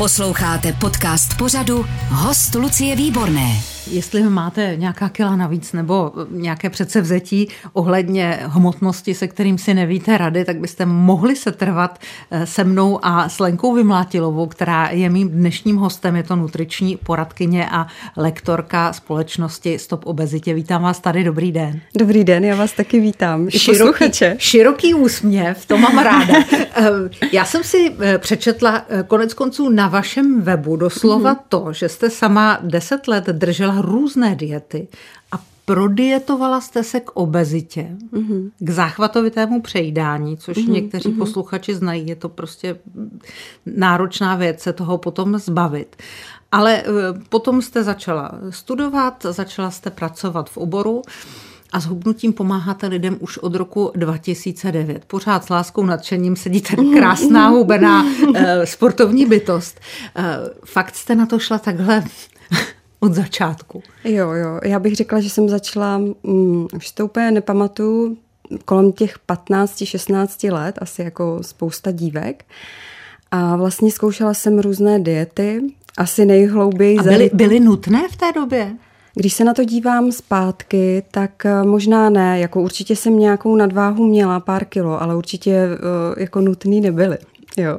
Posloucháte podcast pořadu Host Lucie Výborné. Jestli máte nějaká kila navíc nebo nějaké předsevzetí ohledně hmotnosti, se kterým si nevíte rady, tak byste mohli se trvat eh, se mnou a s Lenkou Vymlátilovou, která je mým dnešním hostem. Je to nutriční poradkyně a lektorka společnosti Stop obezitě. Vítám vás tady, dobrý den. Dobrý den, já vás taky vítám. Široký, široký úsměv, to mám ráda. Eh, já jsem si eh, přečetla konec konců na vašem webu doslova mm-hmm. to, že jste sama deset let držela různé diety a prodietovala jste se k obezitě, mm-hmm. k záchvatovitému přejídání, což mm-hmm. někteří mm-hmm. posluchači znají, je to prostě náročná věc se toho potom zbavit. Ale eh, potom jste začala studovat, začala jste pracovat v oboru a s hubnutím pomáháte lidem už od roku 2009. Pořád s láskou nadšením sedíte krásná hubená eh, sportovní bytost. Eh, fakt jste na to šla takhle od začátku. Jo, jo. Já bych řekla, že jsem začala, um, už to úplně nepamatuju, kolem těch 15-16 let, asi jako spousta dívek. A vlastně zkoušela jsem různé diety, asi nejhlouběji. A byly, byly nutné v té době? Když se na to dívám zpátky, tak eh, možná ne. Jako určitě jsem nějakou nadváhu měla, pár kilo, ale určitě uh, jako nutný nebyly. Jo.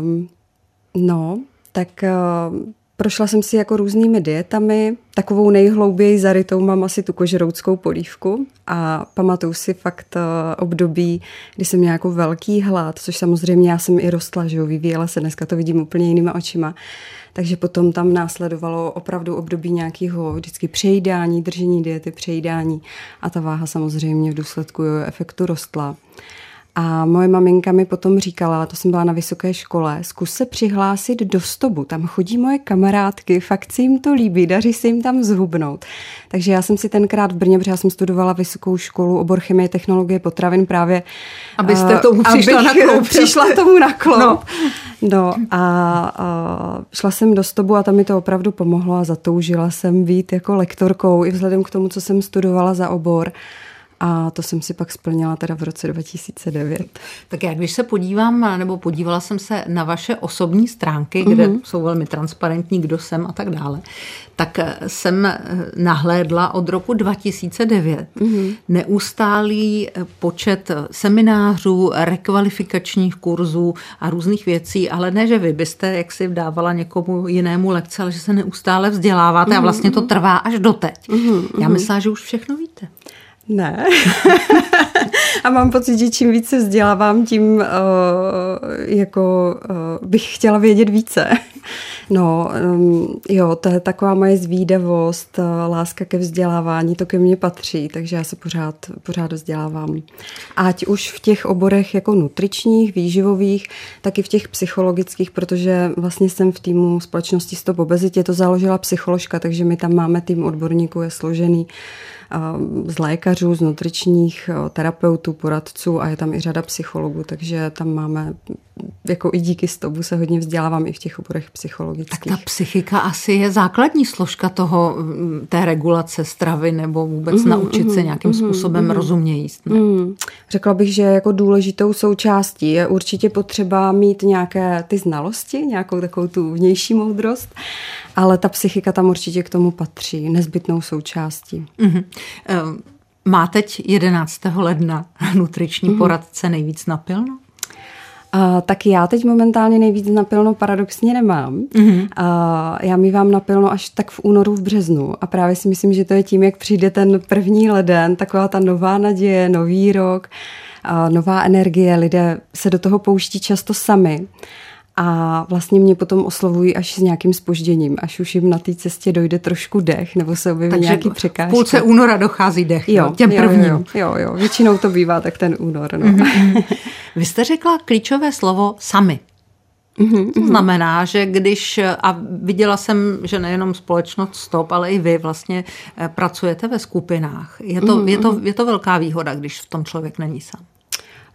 um, no, tak uh, Prošla jsem si jako různými dietami, takovou nejhlouběji zarytou mám asi tu kožerouckou polívku a pamatuju si fakt eh, období, kdy jsem měla jako velký hlad, což samozřejmě já jsem i rostla, že jo, vyvíjela se, dneska to vidím úplně jinýma očima. Takže potom tam následovalo opravdu období nějakého vždycky přejídání, držení diety, přejídání a ta váha samozřejmě v důsledku efektu rostla. A moje maminka mi potom říkala, to jsem byla na vysoké škole, zkus se přihlásit do stobu, tam chodí moje kamarádky, fakt si jim to líbí, daří se jim tam zhubnout. Takže já jsem si tenkrát v Brně, protože já jsem studovala vysokou školu, obor chemie, technologie, potravin právě. Abyste tomu přišla na klop. Přišla tomu na klop. No. No a, a šla jsem do stobu a tam mi to opravdu pomohlo a zatoužila jsem být jako lektorkou i vzhledem k tomu, co jsem studovala za obor. A to jsem si pak splnila teda v roce 2009. Tak já když se podívám, nebo podívala jsem se na vaše osobní stránky, kde mm-hmm. jsou velmi transparentní, kdo jsem a tak dále, tak jsem nahlédla od roku 2009 mm-hmm. neustálý počet seminářů, rekvalifikačních kurzů a různých věcí, ale ne, že vy byste jaksi dávala někomu jinému lekce, ale že se neustále vzděláváte mm-hmm. a vlastně to trvá až doteď. Mm-hmm. Já myslím, že už všechno víte. Ne. a mám pocit, že čím více vzdělávám, tím uh, jako uh, bych chtěla vědět více. No, um, jo, to je taková moje zvídavost, uh, láska ke vzdělávání, to ke mně patří, takže já se pořád, pořád vzdělávám. Ať už v těch oborech jako nutričních, výživových, tak i v těch psychologických, protože vlastně jsem v týmu společnosti Stop obezitě, to založila psycholožka, takže my tam máme tým odborníků, je složený z lékařů, z nutričních terapeutů, poradců a je tam i řada psychologů, takže tam máme, jako i díky stobu se hodně vzdělávám i v těch oborech psychologických. Tak ta psychika asi je základní složka toho, té regulace stravy nebo vůbec mm, naučit mm, se nějakým mm, způsobem mm, rozumně jíst. Ne? Mm. Řekla bych, že jako důležitou součástí je určitě potřeba mít nějaké ty znalosti, nějakou takovou tu vnější moudrost, ale ta psychika tam určitě k tomu patří, nezbytnou součástí. Mm-hmm. Má teď 11. ledna nutriční mm-hmm. poradce nejvíc napilno? Uh, tak já teď momentálně nejvíc napilno paradoxně nemám. Mm-hmm. Uh, já mi vám napilno až tak v únoru, v březnu. A právě si myslím, že to je tím, jak přijde ten první leden, taková ta nová naděje, nový rok, uh, nová energie. Lidé se do toho pouští často sami a vlastně mě potom oslovují až s nějakým spožděním, až už jim na té cestě dojde trošku dech nebo se objeví Takže nějaký překážky. v půlce února dochází dech, jo, těm jo, prvním. Jo, jo, jo, většinou to bývá tak ten únor. No. Mm-hmm. Vy jste řekla klíčové slovo sami. Mm-hmm. To znamená, že když, a viděla jsem, že nejenom společnost Stop, ale i vy vlastně eh, pracujete ve skupinách. Je to, mm-hmm. je to, je to velká výhoda, když v tom člověk není sám.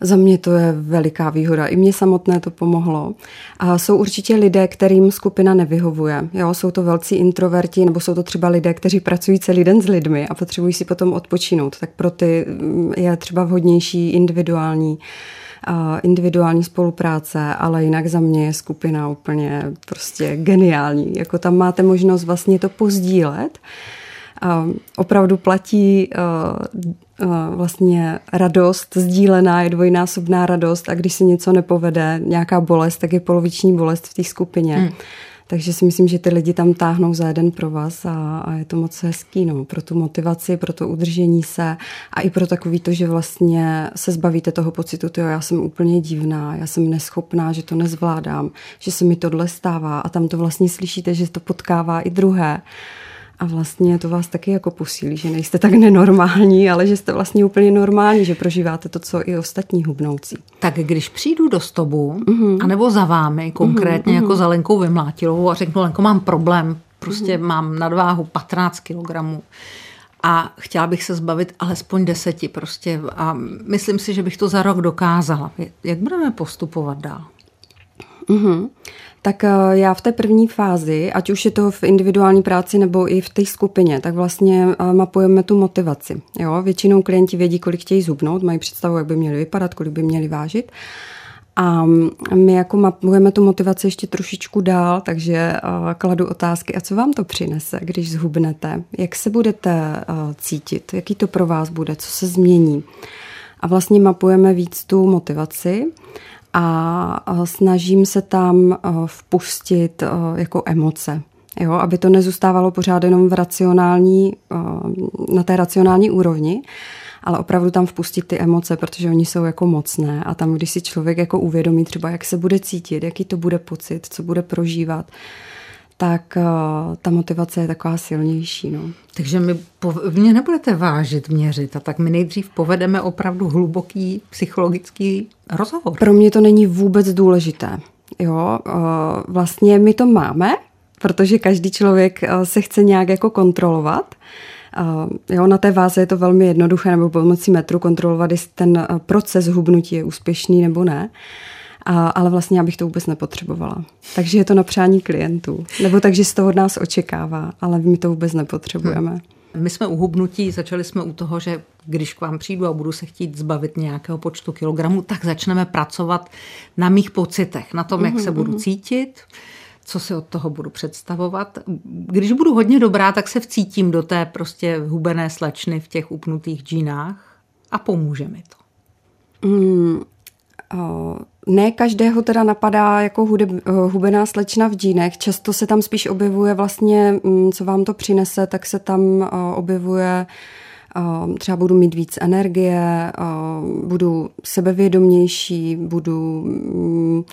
Za mě to je veliká výhoda. I mě samotné to pomohlo. A jsou určitě lidé, kterým skupina nevyhovuje. Jo, jsou to velcí introverti, nebo jsou to třeba lidé, kteří pracují celý den s lidmi a potřebují si potom odpočinout. Tak pro ty mm, je třeba vhodnější individuální individuální spolupráce, ale jinak za mě je skupina úplně prostě geniální. Jako tam máte možnost vlastně to pozdílet. Opravdu platí vlastně radost sdílená je dvojnásobná radost a když si něco nepovede, nějaká bolest, tak je poloviční bolest v té skupině. Hmm. Takže si myslím, že ty lidi tam táhnou za jeden pro vás a, a je to moc hezký, no, pro tu motivaci, pro to udržení se a i pro takový to, že vlastně se zbavíte toho pocitu, jo, já jsem úplně divná, já jsem neschopná, že to nezvládám, že se mi tohle stává a tam to vlastně slyšíte, že to potkává i druhé. A vlastně to vás taky jako posílí, že nejste tak nenormální, ale že jste vlastně úplně normální, že prožíváte to, co i ostatní hubnoucí. Tak když přijdu do stobu, uh-huh. anebo za vámi, konkrétně uh-huh. jako za Lenkou Vymlátilovou a řeknu, Lenko, mám problém, prostě uh-huh. mám nadváhu 15 kg a chtěla bych se zbavit alespoň deseti prostě a myslím si, že bych to za rok dokázala. Jak budeme postupovat dál? Uh-huh tak eh, já v té první fázi, ať už je to v individuální práci nebo i v té skupině, tak vlastně eh, mapujeme tu motivaci. Jo? Většinou klienti vědí, kolik chtějí zubnout, mají představu, jak by měli vypadat, kolik by měli vážit. A my jako mapujeme tu motivaci ještě trošičku dál, takže eh, kladu otázky, a co vám to přinese, když zhubnete? Jak se budete cítit? Jaký to pro vás bude? Co se změní? A vlastně mapujeme víc tu motivaci a snažím se tam vpustit jako emoce. Jo, aby to nezůstávalo pořád jenom v racionální, na té racionální úrovni, ale opravdu tam vpustit ty emoce, protože oni jsou jako mocné a tam, když si člověk jako uvědomí třeba, jak se bude cítit, jaký to bude pocit, co bude prožívat, tak uh, ta motivace je taková silnější. No. Takže my po, mě nebudete vážit, měřit a tak my nejdřív povedeme opravdu hluboký psychologický rozhovor. Pro mě to není vůbec důležité. Jo, uh, vlastně my to máme, protože každý člověk uh, se chce nějak jako kontrolovat. Jo, na té váze je to velmi jednoduché, nebo pomocí metru kontrolovat, jestli ten proces hubnutí je úspěšný nebo ne. Uh, a, ale vlastně já bych to vůbec nepotřebovala. Takže je to na přání klientů. Nebo takže se to od nás očekává, ale my to vůbec nepotřebujeme. Hmm. My jsme u hubnutí, začali jsme u toho, že když k vám přijdu a budu se chtít zbavit nějakého počtu kilogramů, tak začneme pracovat na mých pocitech, na tom, jak se budu cítit, co si od toho budu představovat. Když budu hodně dobrá, tak se vcítím do té prostě hubené slečny v těch upnutých džínách a pomůže mi to. Mm, o, ne každého teda napadá jako hudeb, eh, hubená slečna v džínech. Často se tam spíš objevuje vlastně, mm, co vám to přinese, tak se tam eh, objevuje eh, třeba budu mít víc energie, budu sebevědomější, budu mm,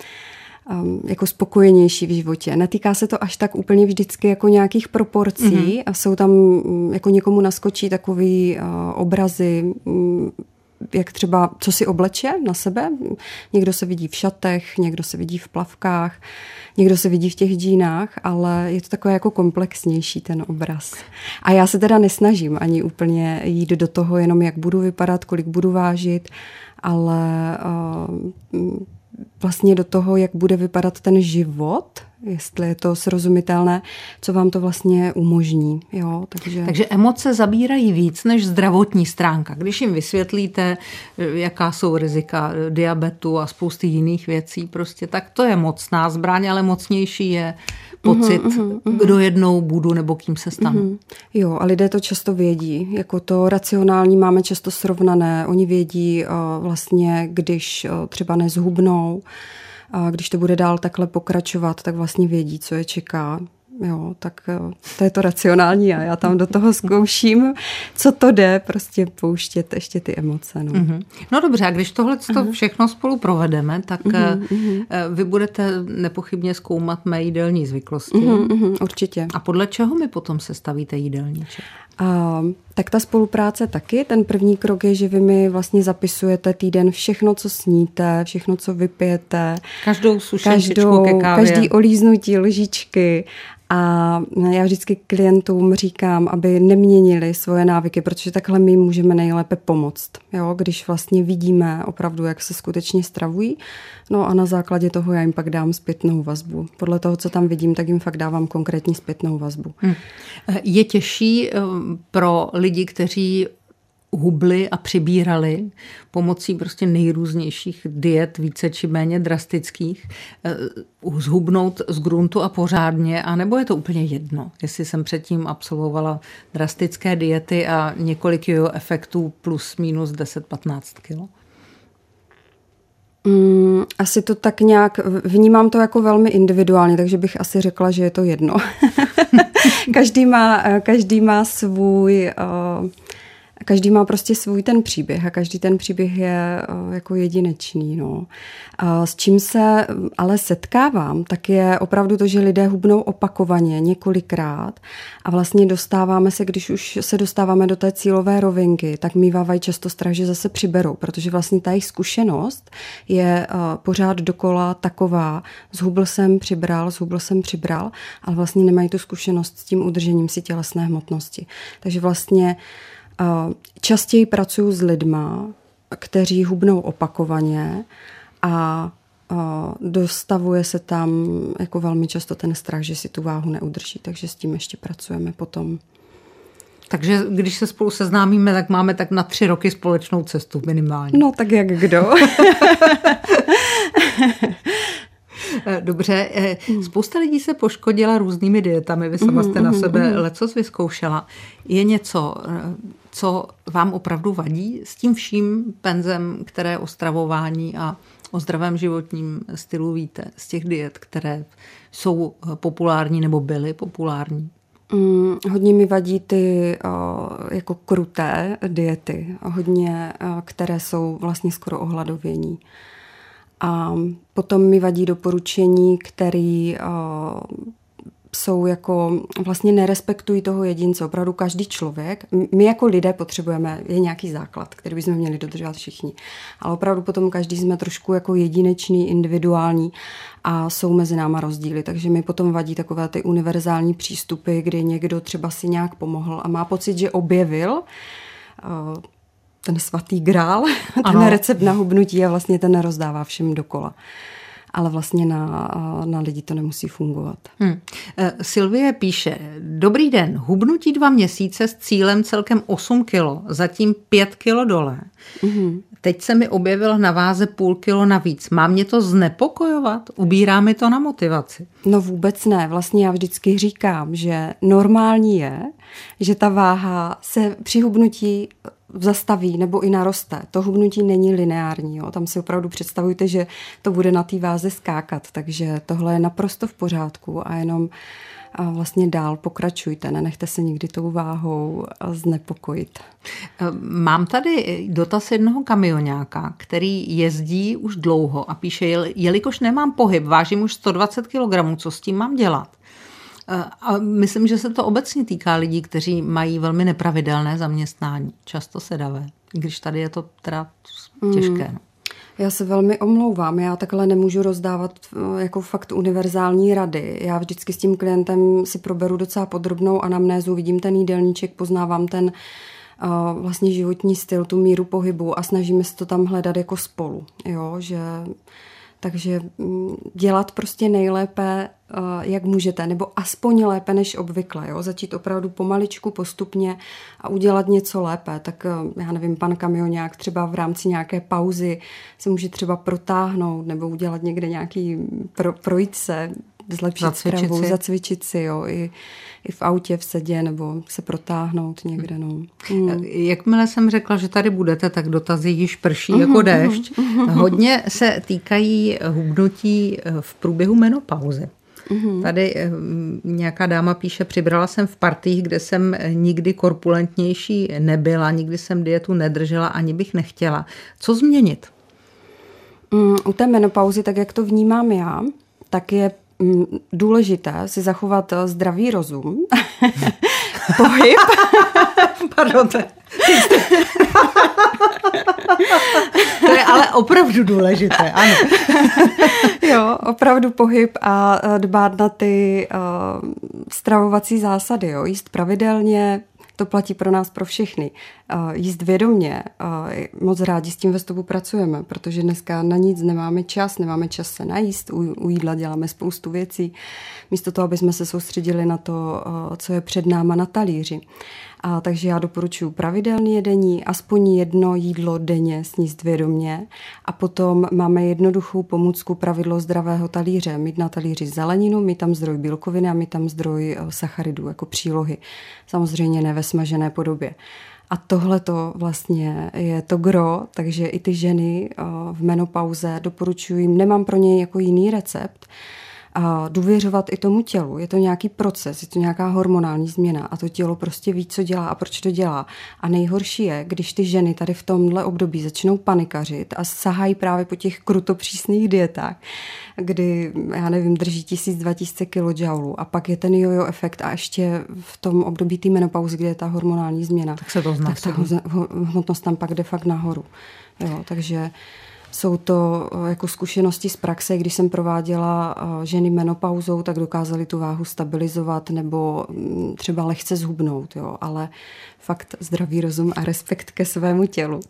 jako spokojenější v životě. Netýká se to až tak úplně vždycky jako nějakých proporcí mm-hmm. a jsou tam, mm, jako někomu naskočí takový obrazy jak třeba, co si obleče na sebe. Někdo se vidí v šatech, někdo se vidí v plavkách, někdo se vidí v těch džínách, ale je to takové jako komplexnější ten obraz. A já se teda nesnažím ani úplně jít do toho jenom, jak budu vypadat, kolik budu vážit, ale uh, vlastně do toho, jak bude vypadat ten život, jestli je to srozumitelné, co vám to vlastně umožní. Jo, takže... takže emoce zabírají víc než zdravotní stránka. Když jim vysvětlíte, jaká jsou rizika diabetu a spousty jiných věcí, prostě, tak to je mocná zbraň, ale mocnější je pocit, uh-huh, uh-huh. kdo jednou budu nebo kým se stanu. Uh-huh. Jo, a lidé to často vědí. Jako to racionální máme často srovnané. Oni vědí uh, vlastně, když uh, třeba nezhubnou, a když to bude dál takhle pokračovat, tak vlastně vědí, co je čeká. Jo, tak eh, to je to racionální a já tam do toho zkouším, co to jde, prostě pouštět ještě ty emoce. No, mm-hmm. no dobře, a když tohle to všechno spolu provedeme, tak mm-hmm. vy budete nepochybně zkoumat mé jídelní zvyklosti. Mm-hmm, určitě. A podle čeho mi potom sestavíte jídelníček? A, tak ta spolupráce taky. Ten první krok je, že vy mi vlastně zapisujete týden všechno, co sníte, všechno, co vypijete. Každou sušenčičku každou, ke kávě. Každý olíznutí lžičky a já vždycky klientům říkám, aby neměnili svoje návyky, protože takhle my můžeme nejlépe pomoct. Jo? Když vlastně vidíme opravdu, jak se skutečně stravují, no a na základě toho já jim pak dám zpětnou vazbu. Podle toho, co tam vidím, tak jim fakt dávám konkrétní zpětnou vazbu. Hmm. Je těžší eh, pro lidi, kteří hubli a přibírali pomocí prostě nejrůznějších diet, více či méně drastických, eh, zhubnout z gruntu a pořádně, anebo je to úplně jedno, jestli jsem předtím absolvovala drastické diety a několik jo efektů plus minus 10-15 kilo? Mm, asi to tak nějak, vnímám to jako velmi individuálně, takže bych asi řekla, že je to jedno. každý, má, každý má svůj uh, každý má prostě svůj ten příběh a každý ten příběh je eh, jako jedinečný. No. A s čím se ale setkávám, tak je opravdu to, že lidé hubnou opakovaně několikrát a vlastně dostáváme se, když už se dostáváme do té cílové rovinky, tak mývávají často strach, že zase přiberou, protože vlastně ta jejich zkušenost je eh, pořád dokola taková, zhubl jsem, přibral, zhubl jsem, přibral, ale vlastně nemají tu zkušenost s tím udržením si tělesné hmotnosti. Takže vlastně Častěji pracuji s lidma, kteří hubnou opakovaně a dostavuje se tam jako velmi často ten strach, že si tu váhu neudrží, takže s tím ještě pracujeme potom. Takže když se spolu seznámíme, tak máme tak na tři roky společnou cestu minimálně. No tak jak kdo. Dobře, eh, spousta lidí se poškodila různými dietami, vy sama jste na mhm, sebe mhm. lecos vyzkoušela. Je něco, eh, co vám opravdu vadí s tím vším penzem, které o stravování a o zdravém životním stylu víte, z těch diet, které jsou populární nebo byly populární? Mm, hodně mi vadí ty o, jako kruté diety, hodně, o, které jsou vlastně skoro ohladovění. A potom mi vadí doporučení, který o, jsou jako, vlastně nerespektují toho jedince. Opravdu každý člověk, my jako lidé potřebujeme, je nějaký základ, který bychom měli dodržovat všichni. Ale opravdu potom každý jsme trošku jako jedinečný, individuální a jsou mezi náma rozdíly. Takže mi potom vadí takové ty univerzální přístupy, kdy někdo třeba si nějak pomohl a má pocit, že objevil uh, ten svatý grál, ten ano. recept na hubnutí a vlastně ten rozdává všem dokola ale vlastně na, na lidi to nemusí fungovat. Hmm. Silvie píše, dobrý den, hubnutí dva měsíce s cílem celkem 8 kilo, zatím 5 kilo dole. Hmm. Teď se mi objevila na váze půl kilo navíc. Má mě to znepokojovat? Ubírá mi to na motivaci? No vůbec ne. Vlastně já vždycky říkám, že normální je, že ta váha se při hubnutí zastaví nebo i naroste. To hubnutí není lineární. Jo. Tam si opravdu představujte, že to bude na té váze skákat. Takže tohle je naprosto v pořádku a jenom a vlastně dál pokračujte, nenechte se nikdy tou váhou znepokojit. Mám tady dotaz jednoho kamionáka, který jezdí už dlouho a píše, jelikož nemám pohyb, vážím už 120 kg, co s tím mám dělat? A myslím, že se to obecně týká lidí, kteří mají velmi nepravidelné zaměstnání, často sedavé, když tady je to teda těžké. Mm. Já se velmi omlouvám, já takhle nemůžu rozdávat eh, jako fakt univerzální rady. Já vždycky s tím klientem si proberu docela podrobnou anamnézu, vidím ten jídelníček, poznávám ten uh, vlastně životní styl, tu míru pohybu a snažíme se to tam hledat jako spolu. Jo, že takže mm, dělat prostě nejlépe, eh, jak můžete, nebo aspoň lépe než obvykle. Jo? Začít opravdu pomaličku, postupně a udělat něco lépe. Tak eh, já nevím, pan kamionák třeba v rámci nějaké pauzy se může třeba protáhnout nebo udělat někde nějaký pro, projít se, zlepšit zacvičit stravu, si. zacvičit si, jo, i, i v autě, v sedě, nebo se protáhnout někde, no. Mm. Jakmile jsem řekla, že tady budete, tak dotazy již prší uh-huh, jako déšť. Uh-huh. Hodně se týkají hubnutí eh, v průběhu menopauzy. Uhum. Tady eh, nějaká dáma píše, přibrala jsem v partích, kde jsem nikdy korpulentnější nebyla, nikdy jsem dietu nedržela, ani bych nechtěla. Co změnit? Mm, u té menopauzy, tak jak to vnímám já, tak je důležité si zachovat eh, zdravý rozum, pohyb. Pardon, to, to je ale opravdu důležité, ano. jo, opravdu pohyb a eh, dbát na ty uh, stravovací zásady, jo, jíst pravidelně, to platí pro nás, pro všechny. jíst vědomě. Moc rádi s tím ve stopu pracujeme, protože dneska na nic nemáme čas, nemáme čas se najíst, u, jídla děláme spoustu věcí, místo toho, aby jsme se soustředili na to, co je před náma na talíři. A, takže já doporučuji pravidelný jedení, aspoň jedno jídlo denně sníst vědomě a potom máme jednoduchou pomůcku pravidlo zdravého talíře. Mít na talíři zeleninu, mít tam zdroj bílkoviny a mít tam zdroj eh, sacharidů jako přílohy. Samozřejmě ne ve smažené podobě. A tohle to vlastně je to gro, takže i ty ženy eh, v menopauze doporučuji, nemám pro něj jako jiný recept, a důvěřovat i tomu tělu. Je to nějaký proces, je to nějaká hormonální změna a to tělo prostě ví, co dělá a proč to dělá. A nejhorší je, když ty ženy tady v tomhle období začnou panikařit a sahají právě po těch krutopřísných dietách, kdy, já nevím, drží 1000-2000 kJ a pak je ten jojo efekt a ještě v tom období té menopauzy, kde je ta hormonální změna, tak se to zná. Tak ta hmotnost tam pak jde fakt nahoru. Jo, takže jsou to eh, jako zkušenosti z praxe, když jsem prováděla eh, ženy menopauzou, tak dokázali tu váhu stabilizovat nebo mm, třeba lehce zhubnout, jo, ale fakt zdravý rozum a respekt ke svému tělu.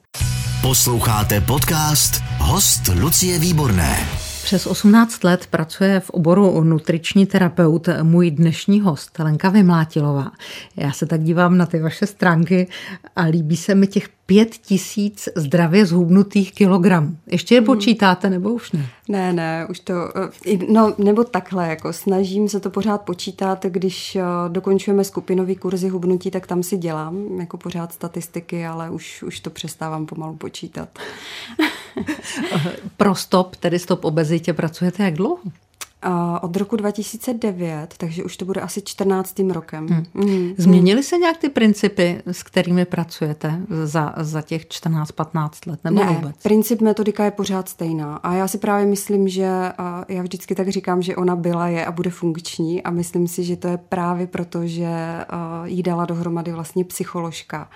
Posloucháte podcast Host Lucie Výborné. Přes 18 let pracuje v oboru nutriční terapeut můj dnešní host, Lenka Vymlátilová. Já se tak dívám na ty vaše stránky a líbí se mi těch pět tisíc zdravě zhubnutých kilogramů. Ještě je hmm. počítáte nebo už ne? Ne, ne, už to, eh, no nebo takhle, jako snažím se to pořád počítat, když eh, dokončujeme skupinový kurzy hubnutí, tak tam si dělám jako pořád statistiky, ale už, už to přestávám pomalu počítat. Pro stop, tedy stop obezitě, pracujete jak dlouho? Od roku 2009, takže už to bude asi 14. rokem. Hmm. Mm. Změnily se nějak ty principy, s kterými pracujete za, za těch 14-15 let, nebo ne, vůbec? princip metodika je pořád stejná. A já si právě myslím, že já vždycky tak říkám, že ona byla, je a bude funkční a myslím si, že to je právě proto, že jí dala dohromady vlastně psycholožka.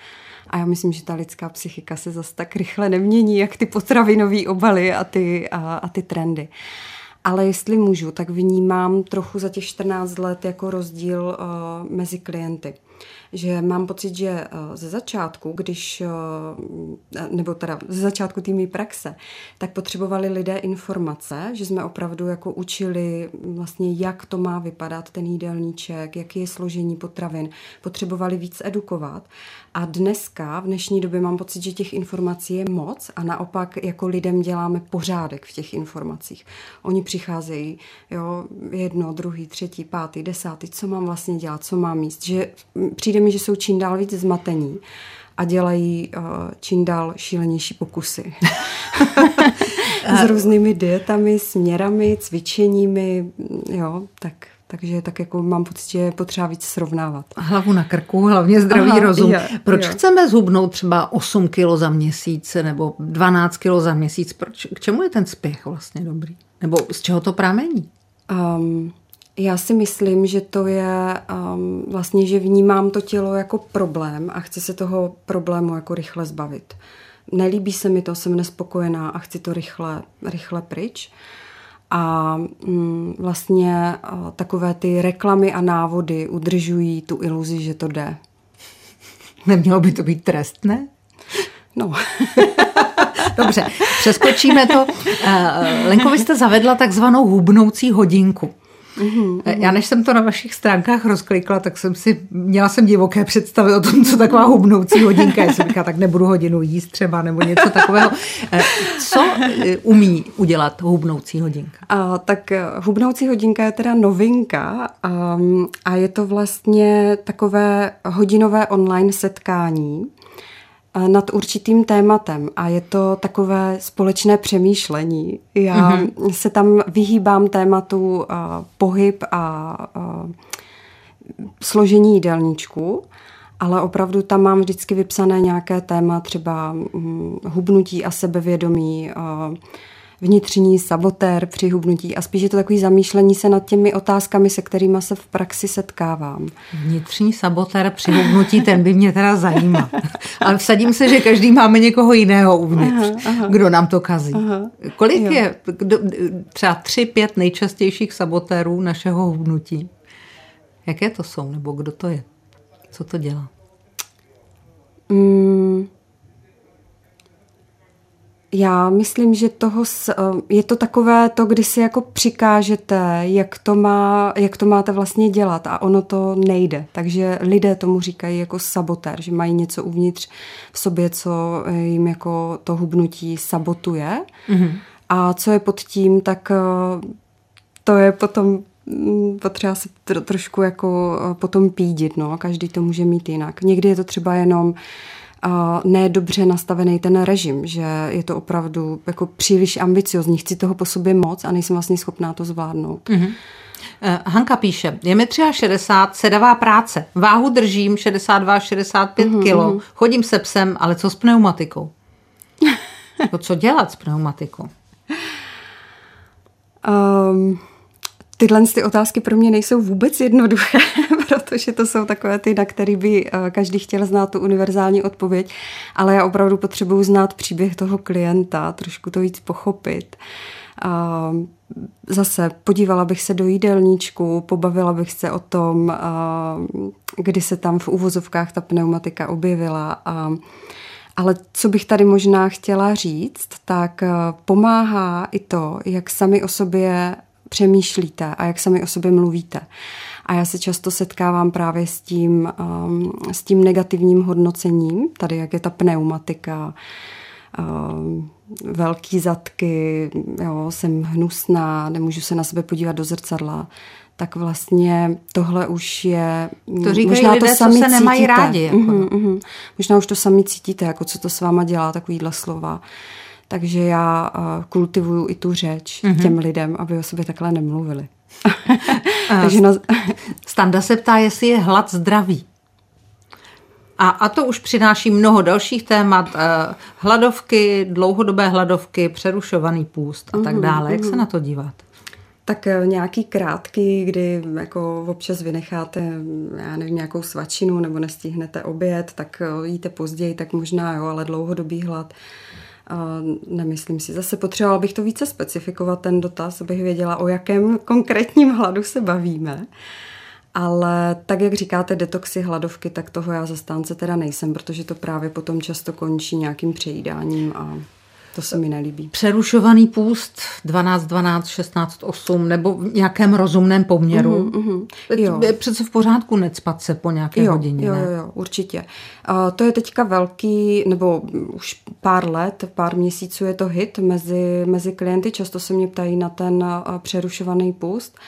A já myslím, že ta lidská psychika se zase tak rychle nemění, jak ty potravinové obaly a ty, a, a ty trendy. Ale jestli můžu, tak vnímám trochu za těch 14 let jako rozdíl uh, mezi klienty že mám pocit, že eh, ze začátku, když, eh, nebo teda ze začátku té praxe, tak potřebovali lidé informace, že jsme opravdu jako učili vlastně, jak to má vypadat ten jídelníček, jaký je složení potravin, potřebovali víc edukovat. A dneska, v dnešní době mám pocit, že těch informací je moc a naopak jako lidem děláme pořádek v těch informacích. Oni přicházejí, jo, jedno, druhý, třetí, pátý, desátý, co mám vlastně dělat, co mám jíst, že přijde mi, že jsou čím dál víc zmatení a dělají uh, čím dál šílenější pokusy. S různými dietami, směrami, cvičeními, jo, tak takže tak jako mám pocit, že je potřeba víc srovnávat. Hlavu na krku, hlavně zdravý Aha, rozum. Je, Proč je. chceme zhubnout třeba 8 kg za měsíc nebo 12 kg za měsíc? Proč, k čemu je ten spěch vlastně dobrý? Nebo z čeho to pramení? Um, já si myslím, že to je um, vlastně, že vnímám to tělo jako problém a chci se toho problému jako rychle zbavit. Nelíbí se mi to, jsem nespokojená a chci to rychle, rychle pryč. A mm, vlastně uh, takové ty reklamy a návody udržují tu iluzi, že to jde. Nemělo by to být trestné? No. Dobře, přeskočíme to. Uh, Lenko, vy jste zavedla takzvanou hubnoucí hodinku. Mm-hmm. Já než jsem to na vašich stránkách rozklikla, tak jsem si, měla jsem divoké představy o tom, co taková hubnoucí hodinka je. Jsem říkala, tak nebudu hodinu jíst třeba, nebo něco takového. Eh, co eh, umí udělat hubnoucí hodinka? A, tak hubnoucí hodinka je teda novinka a, um, a je to vlastně takové hodinové online setkání, nad určitým tématem a je to takové společné přemýšlení. Já mm-hmm. se tam vyhýbám tématu uh, pohyb a uh, složení jídelníčku, ale opravdu tam mám vždycky vypsané nějaké téma, třeba um, hubnutí a sebevědomí, uh, vnitřní sabotér při hubnutí a spíš je to takový zamýšlení se nad těmi otázkami, se kterými se v praxi setkávám. Vnitřní sabotér při hubnutí, ten by mě teda zajímal. Ale vsadím se, že každý máme někoho jiného uvnitř, aha, aha. kdo nám to kazí. Aha. Kolik jo. je kdo, třeba tři, pět nejčastějších sabotérů našeho hubnutí? Jaké to jsou, nebo kdo to je? Co to dělá? Mm, Já myslím, že toho s, eh, je to takové to, kdy si jako přikážete, jak to, má, jak to máte vlastně dělat a ono to nejde. Takže lidé tomu říkají jako sabotér, že mají něco uvnitř v sobě, co eh, jim jako to hubnutí sabotuje. Mm-hmm. A co je pod tím, tak eh, to je potom mm, potřeba se trošku jako potom pídit, no. Každý to může mít jinak. Někdy je to třeba jenom uh, nedobře nastavený ten režim, že je to opravdu jako příliš ambiciozní, chci toho po sobě moc a nejsem vlastně schopná to zvládnout. Mm-hmm. Hanka píše, je mi 63, sedavá práce, váhu držím 62-65 mm-hmm. kg, chodím se psem, ale co s pneumatikou? jako co dělat s pneumatikou? Um, Tyhle ty otázky pro mě nejsou vůbec jednoduché, protože to jsou takové ty, na které by eh, každý chtěl znát tu univerzální odpověď, ale já opravdu potřebuju znát příběh toho klienta, trošku to víc pochopit. Zase podívala bych se do jídelníčku, pobavila bych se o tom, kdy se tam v uvozovkách ta pneumatika objevila. Ale co bych tady možná chtěla říct, tak eh, pomáhá i to, jak sami o sobě přemýšlíte a jak sami o sobě mluvíte. A já se často setkávám právě s tím, um, s tím negativním hodnocením, tady jak je ta pneumatika, um, velký zadky, jo, jsem hnusná, nemůžu se na sebe podívat do zrcadla, tak vlastně tohle už je... To říkají možná lidé, to sami co se nemají cítíte. rádi. Jako. Uh-huh, uh-huh. Možná už to sami cítíte, jako co to s váma dělá, takovýhle slova. Takže já uh, kultivuju i tu řeč uh-huh. těm lidem, aby o sobě takhle nemluvili. Takže na... Standa se ptá, jestli je hlad zdravý. A, a to už přináší mnoho dalších témat. Eh, hladovky, dlouhodobé hladovky, přerušovaný půst a tak mhm, dále. Jak se mhm. na to dívat? Tak eh, nějaký krátký, kdy jako občas vynecháte, já nevím, nějakou svačinu nebo nestihnete oběd, tak eh, jíte později, tak možná jo, ale dlouhodobý hlad nemyslím si. Zase potřebovala bych to více specifikovat, ten dotaz, abych věděla, o jakém konkrétním hladu se bavíme. Ale tak, jak říkáte, detoxy, hladovky, tak toho já zastánce teda nejsem, protože to právě potom často končí nějakým přejídáním a to se mi nelíbí. Přerušovaný půst 12, 12, 16, 8 nebo v nějakém rozumném poměru. Jo. Je přece v pořádku necpat se po nějaké jo, hodině. Jo, jo, jo, určitě. Uh, to je teďka velký, nebo už pár let, pár měsíců je to hit mezi, mezi klienty. Často se mě ptají na ten uh, přerušovaný půst.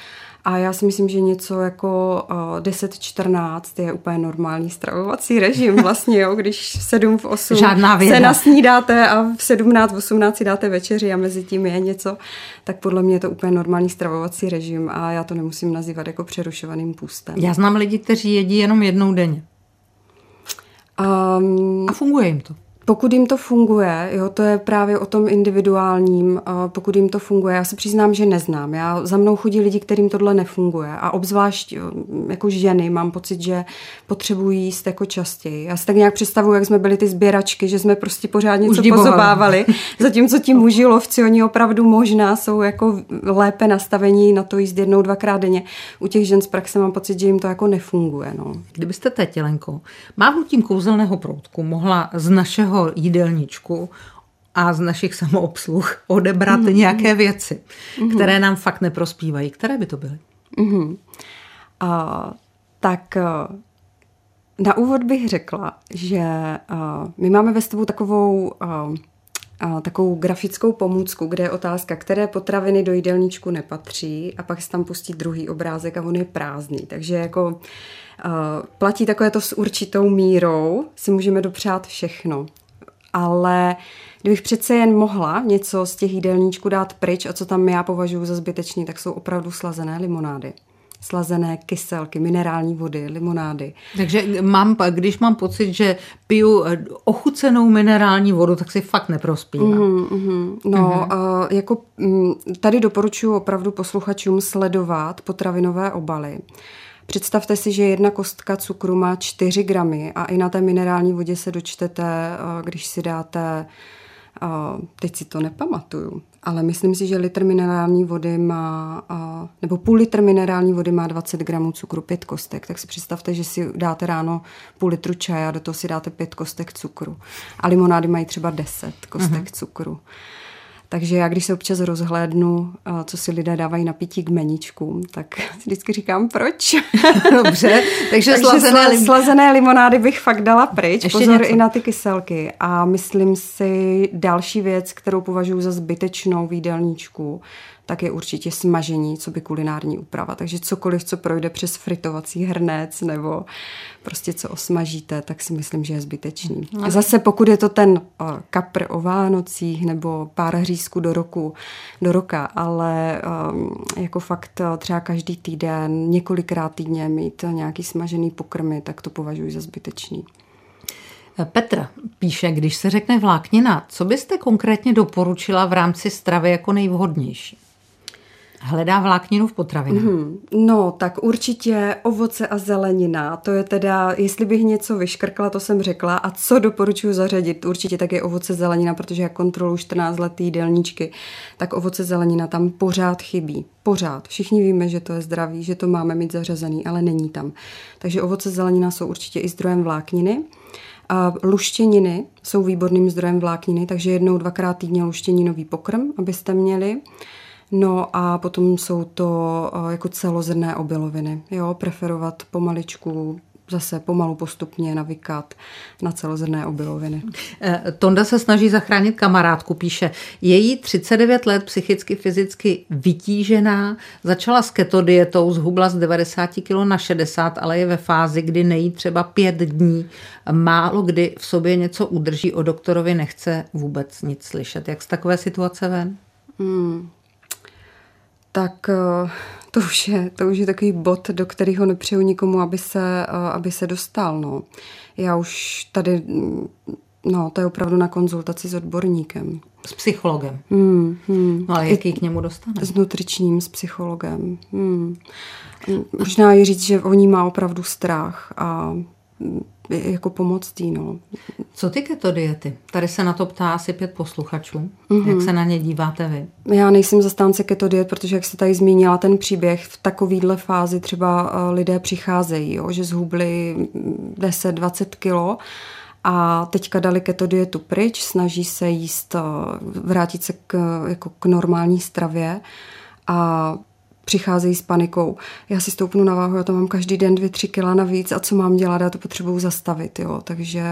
A já si myslím, že něco jako uh, 10-14 je úplně normální stravovací režim vlastně, jo, když v 7 v 8 Žádná se nasnídáte a v 17 v 18 si dáte večeři a mezi tím je něco, tak podle mě je to úplně normální stravovací režim a já to nemusím nazývat jako přerušovaným půstem. Já znám lidi, kteří jedí jenom jednou denně. Um, a funguje jim to. Pokud jim to funguje, jo, to je právě o tom individuálním, pokud jim to funguje, já se přiznám, že neznám. Já za mnou chodí lidi, kterým tohle nefunguje a obzvlášť jako ženy mám pocit, že potřebují jíst jako častěji. Já si tak nějak představuji, jak jsme byli ty sběračky, že jsme prostě pořád něco pozobávali, zatímco ti muži lovci, oni opravdu možná jsou jako lépe nastavení na to jíst jednou, dvakrát denně. U těch žen z praxe mám pocit, že jim to jako nefunguje. No. Kdybyste teď, Jelenko, mávnutím kouzelného proutku mohla z našeho našeho jídelníčku a z našich samoobsluh odebrat mm-hmm. nějaké věci, mm-hmm. které nám fakt neprospívají. Které by to byly? Mm-hmm. Uh, tak uh, na úvod bych řekla, že uh, my máme ve stavu takovou uh, takovou grafickou pomůcku, kde je otázka, které potraviny do jídelníčku nepatří a pak se tam pustí druhý obrázek a on je prázdný. Takže jako uh, platí takové to s určitou mírou, si můžeme dopřát všechno ale kdybych přece jen mohla něco z těch jídelníčků dát pryč a co tam já považuji za zbytečný, tak jsou opravdu slazené limonády slazené kyselky, minerální vody, limonády. Takže mám, když mám pocit, že piju eh, ochucenou minerální vodu, tak si fakt neprospívá. Mm, mm, no, mm. Uh, jako tady doporučuji opravdu posluchačům sledovat potravinové obaly. Představte si, že jedna kostka cukru má 4 gramy a i na té minerální vodě se dočtete, když si dáte, teď si to nepamatuju, ale myslím si, že litr minerální vody má, nebo půl litr minerální vody má 20 gramů cukru, pět kostek. Tak si představte, že si dáte ráno půl litru čaje a do toho si dáte pět kostek cukru. A limonády mají třeba 10 kostek uh-huh. cukru. Takže já, když se občas rozhlédnu, co si lidé dávají na pití k meničkům, tak vždycky říkám, proč. Dobře, takže, takže slazené, lim... slazené limonády bych fakt dala pryč. Ještě Pozor něco? i na ty kyselky. A myslím si další věc, kterou považuji za zbytečnou výdelníčku, tak je určitě smažení, co by kulinární úprava. Takže cokoliv, co projde přes fritovací hrnec nebo prostě co osmažíte, tak si myslím, že je zbytečný. A zase pokud je to ten kapr o Vánocích nebo pár hřízků do roku, do roka, ale um, jako fakt třeba každý týden, několikrát týdně mít nějaký smažený pokrmy, tak to považuji za zbytečný. Petr píše, když se řekne vláknina, co byste konkrétně doporučila v rámci stravy jako nejvhodnější? Hledá vlákninu v potravinách. Mm-hmm. No, tak určitě ovoce a zelenina. To je teda, jestli bych něco vyškrkla, to jsem řekla. A co doporučuji zařadit? Určitě také ovoce zelenina, protože já kontroluji 14 let jídelníčky, tak ovoce zelenina tam pořád chybí. Pořád. Všichni víme, že to je zdravý, že to máme mít zařazený, ale není tam. Takže ovoce zelenina jsou určitě i zdrojem vlákniny. A luštěniny jsou výborným zdrojem vlákniny, takže jednou, dvakrát týdně luštěninový pokrm, abyste měli. No a potom jsou to eh, jako celozrné obiloviny. Jo, preferovat pomaličku, zase pomalu postupně navykat na celozrné obiloviny. Eh, Tonda se snaží zachránit kamarádku, píše, její 39 let psychicky, fyzicky vytížená, začala s keto dietou, zhubla z 90 kg na 60, ale je ve fázi, kdy nejí třeba pět dní, málo kdy v sobě něco udrží, o doktorovi nechce vůbec nic slyšet. Jak z takové situace ven? Hmm tak eh, to už je, to už je takový bod, do kterého nepřeju nikomu, aby se, eh, aby se dostal. No. Já už tady, mm, no, to je opravdu na konzultaci s odborníkem. S psychologem. Hmm, hmm. No ale jaký k němu dostane? S nutričním, s psychologem. Hmm. Možná je říct, že o ní má opravdu strach a mm, jako pomoct jí. No. Co ty keto diety? Tady se na to ptá asi pět posluchačů. Mm-hmm. Jak se na ně díváte vy? Já nejsem zastánce keto diet, protože jak se tady zmínila ten příběh, v takovýhle fázi třeba eh, lidé přicházejí, jo, že zhubli 10-20 kilo a teďka dali keto dietu pryč, snaží se jíst, eh, vrátit se k, jako k normální stravě a přicházejí s panikou. Já si stoupnu na váhu, já to mám každý den dvě, tři kila navíc a co mám dělat, já to potřebuju zastavit. Jo. Takže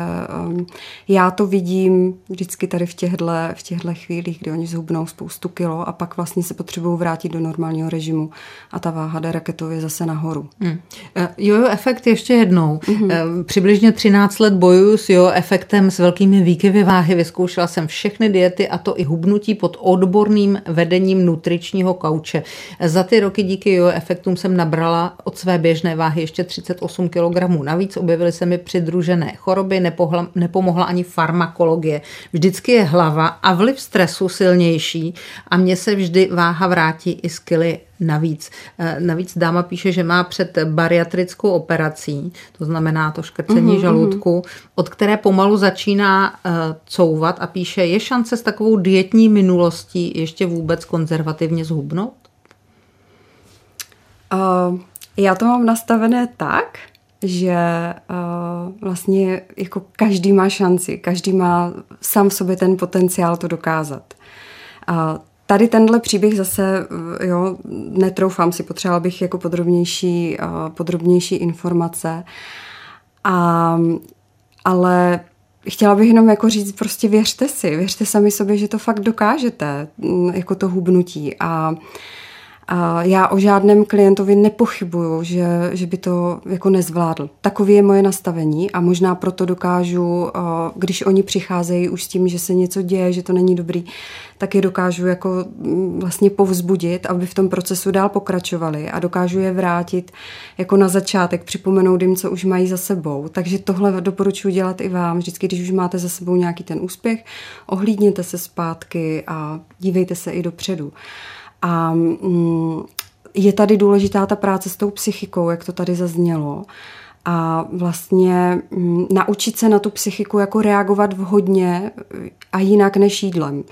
um, já to vidím vždycky tady v těchto v těchto chvílích, kdy oni zhubnou spoustu kilo a pak vlastně se potřebují vrátit do normálního režimu a ta váha jde raketově zase nahoru. Hmm. Jojo efekt ještě jednou. Mm-hmm. Přibližně 13 let bojuju s jojo efektem s velkými výkyvy váhy. Vyzkoušela jsem všechny diety a to i hubnutí pod odborným vedením nutričního kauče. Za ty roky díky jo efektům jsem nabrala od své běžné váhy ještě 38 kg. Navíc objevily se mi přidružené choroby, nepohla, nepomohla ani farmakologie. Vždycky je hlava a vliv stresu silnější a mně se vždy váha vrátí i z kily navíc. Eh, navíc dáma píše, že má před bariatrickou operací, to znamená to škrcení uh-huh, žaludku, od které pomalu začíná uh, couvat a píše, je šance s takovou dietní minulostí ještě vůbec konzervativně zhubnout? Uh, já to mám nastavené tak, že uh, vlastně jako každý má šanci, každý má sám v sobě ten potenciál to dokázat. Uh, tady tenhle příběh zase, jo, netroufám si, potřebovala bych jako podrobnější, uh, podrobnější informace. A, ale chtěla bych jenom jako říct, prostě věřte si, věřte sami sobě, že to fakt dokážete, jako to hubnutí. A uh, a já o žádném klientovi nepochybuju, že, že by to jako nezvládl. Takový je moje nastavení a možná proto dokážu, když oni přicházejí už s tím, že se něco děje, že to není dobrý, tak je dokážu jako mm, vlastně povzbudit, aby v tom procesu dál pokračovali a dokážu je vrátit jako na začátek, připomenout jim, co už mají za sebou. Takže tohle doporučuji dělat i vám. Vždycky, když už máte za sebou nějaký ten úspěch, ohlídněte se zpátky a dívejte se i dopředu. A mm, je tady důležitá ta práce s tou psychikou, jak to tady zaznělo. A vlastně mm, naučit se na tu psychiku jako reagovat vhodně a jinak než jídlem.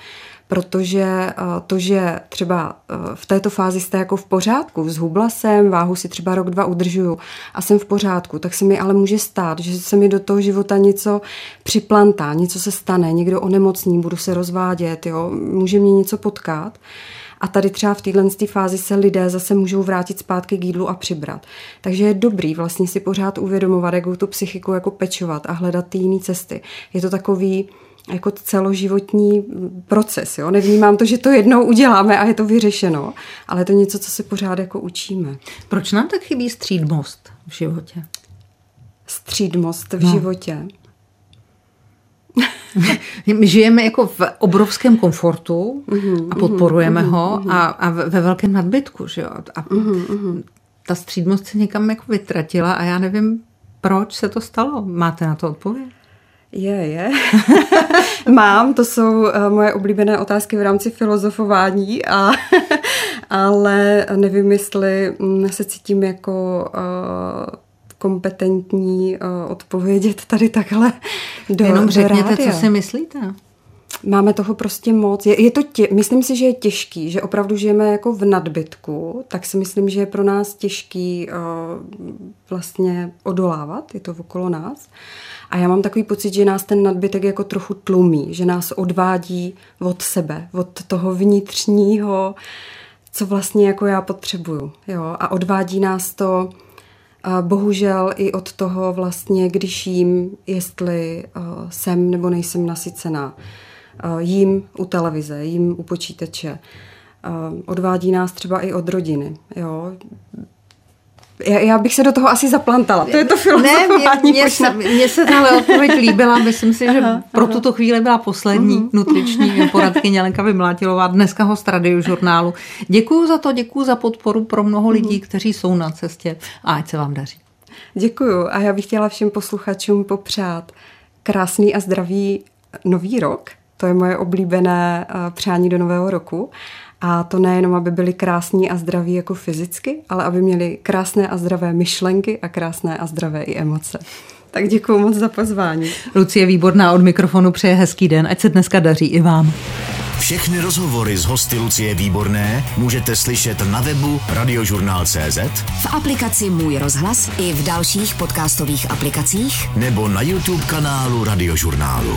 protože eh, to, že třeba eh, v této fázi jste jako v pořádku, zhubla jsem, váhu si třeba rok, dva udržuju a jsem v pořádku, tak se mi ale může stát, že se mi do toho života něco připlantá, něco se stane, někdo onemocní, budu se rozvádět, jo, může mě něco potkat. A tady třeba v téhle fázi se lidé zase můžou vrátit zpátky k jídlu a přibrat. Takže je dobrý vlastně si pořád uvědomovat, jakou tu psychiku jako pečovat a hledat ty jiné cesty. Je to takový jako celoživotní proces. Jo? Nevnímám to, že to jednou uděláme a je to vyřešeno, ale je to něco, co se pořád jako učíme. Proč nám tak chybí střídmost v životě? Střídmost v no. životě? My žijeme jako v obrovském komfortu mhm, a podporujeme mm-hmm, ho mm-hmm. a, a ve velkém nadbytku. Že jo? A mm-hmm. ta střídmost se někam jako vytratila a já nevím, proč se to stalo. Máte na to odpověď? Je, je. Mám, to jsou uh, moje oblíbené otázky v rámci filozofování, a, ale nevím, jestli mm, se cítím jako uh, kompetentní uh, odpovědět tady takhle do Jenom řekněte, do rádia. co si myslíte. Máme toho prostě moc. Je, je to tě, myslím si, že je těžký, že opravdu žijeme jako v nadbytku, tak si myslím, že je pro nás těžký uh, vlastně odolávat, je to okolo nás. A já mám takový pocit, že nás ten nadbytek jako trochu tlumí, že nás odvádí od sebe, od toho vnitřního, co vlastně jako já potřebuju. Jo? A odvádí nás to a bohužel i od toho vlastně, když jím, jestli uh, jsem nebo nejsem nasycená. Uh, jím u televize, jím u počítače. Uh, odvádí nás třeba i od rodiny. Jo? Já, já bych se do toho asi zaplantala. To je to filozofování. Ne, mě, mě, se, mě se tahle odpověď líbila. Myslím si, že aha, pro aha. tuto chvíli byla poslední uh-huh. nutriční poradkyně Lenka Vymlátilová, dneska ho z žurnálu. Děkuji za to, děkuji za podporu pro mnoho uh-huh. lidí, kteří jsou na cestě a ať se vám daří. Děkuji a já bych chtěla všem posluchačům popřát krásný a zdravý nový rok. To je moje oblíbené eh, přání do nového roku. A to nejenom, aby byli krásní a zdraví jako fyzicky, ale aby měli krásné a zdravé myšlenky a krásné a zdravé i emoce. Tak děkuji moc za pozvání. Lucie Výborná od mikrofonu přeje hezký den, ať se dneska daří i vám. Všechny rozhovory z hosty Lucie Výborné můžete slyšet na webu radiožurnál.cz v aplikaci Můj rozhlas i v dalších podcastových aplikacích nebo na YouTube kanálu Radiožurnálu.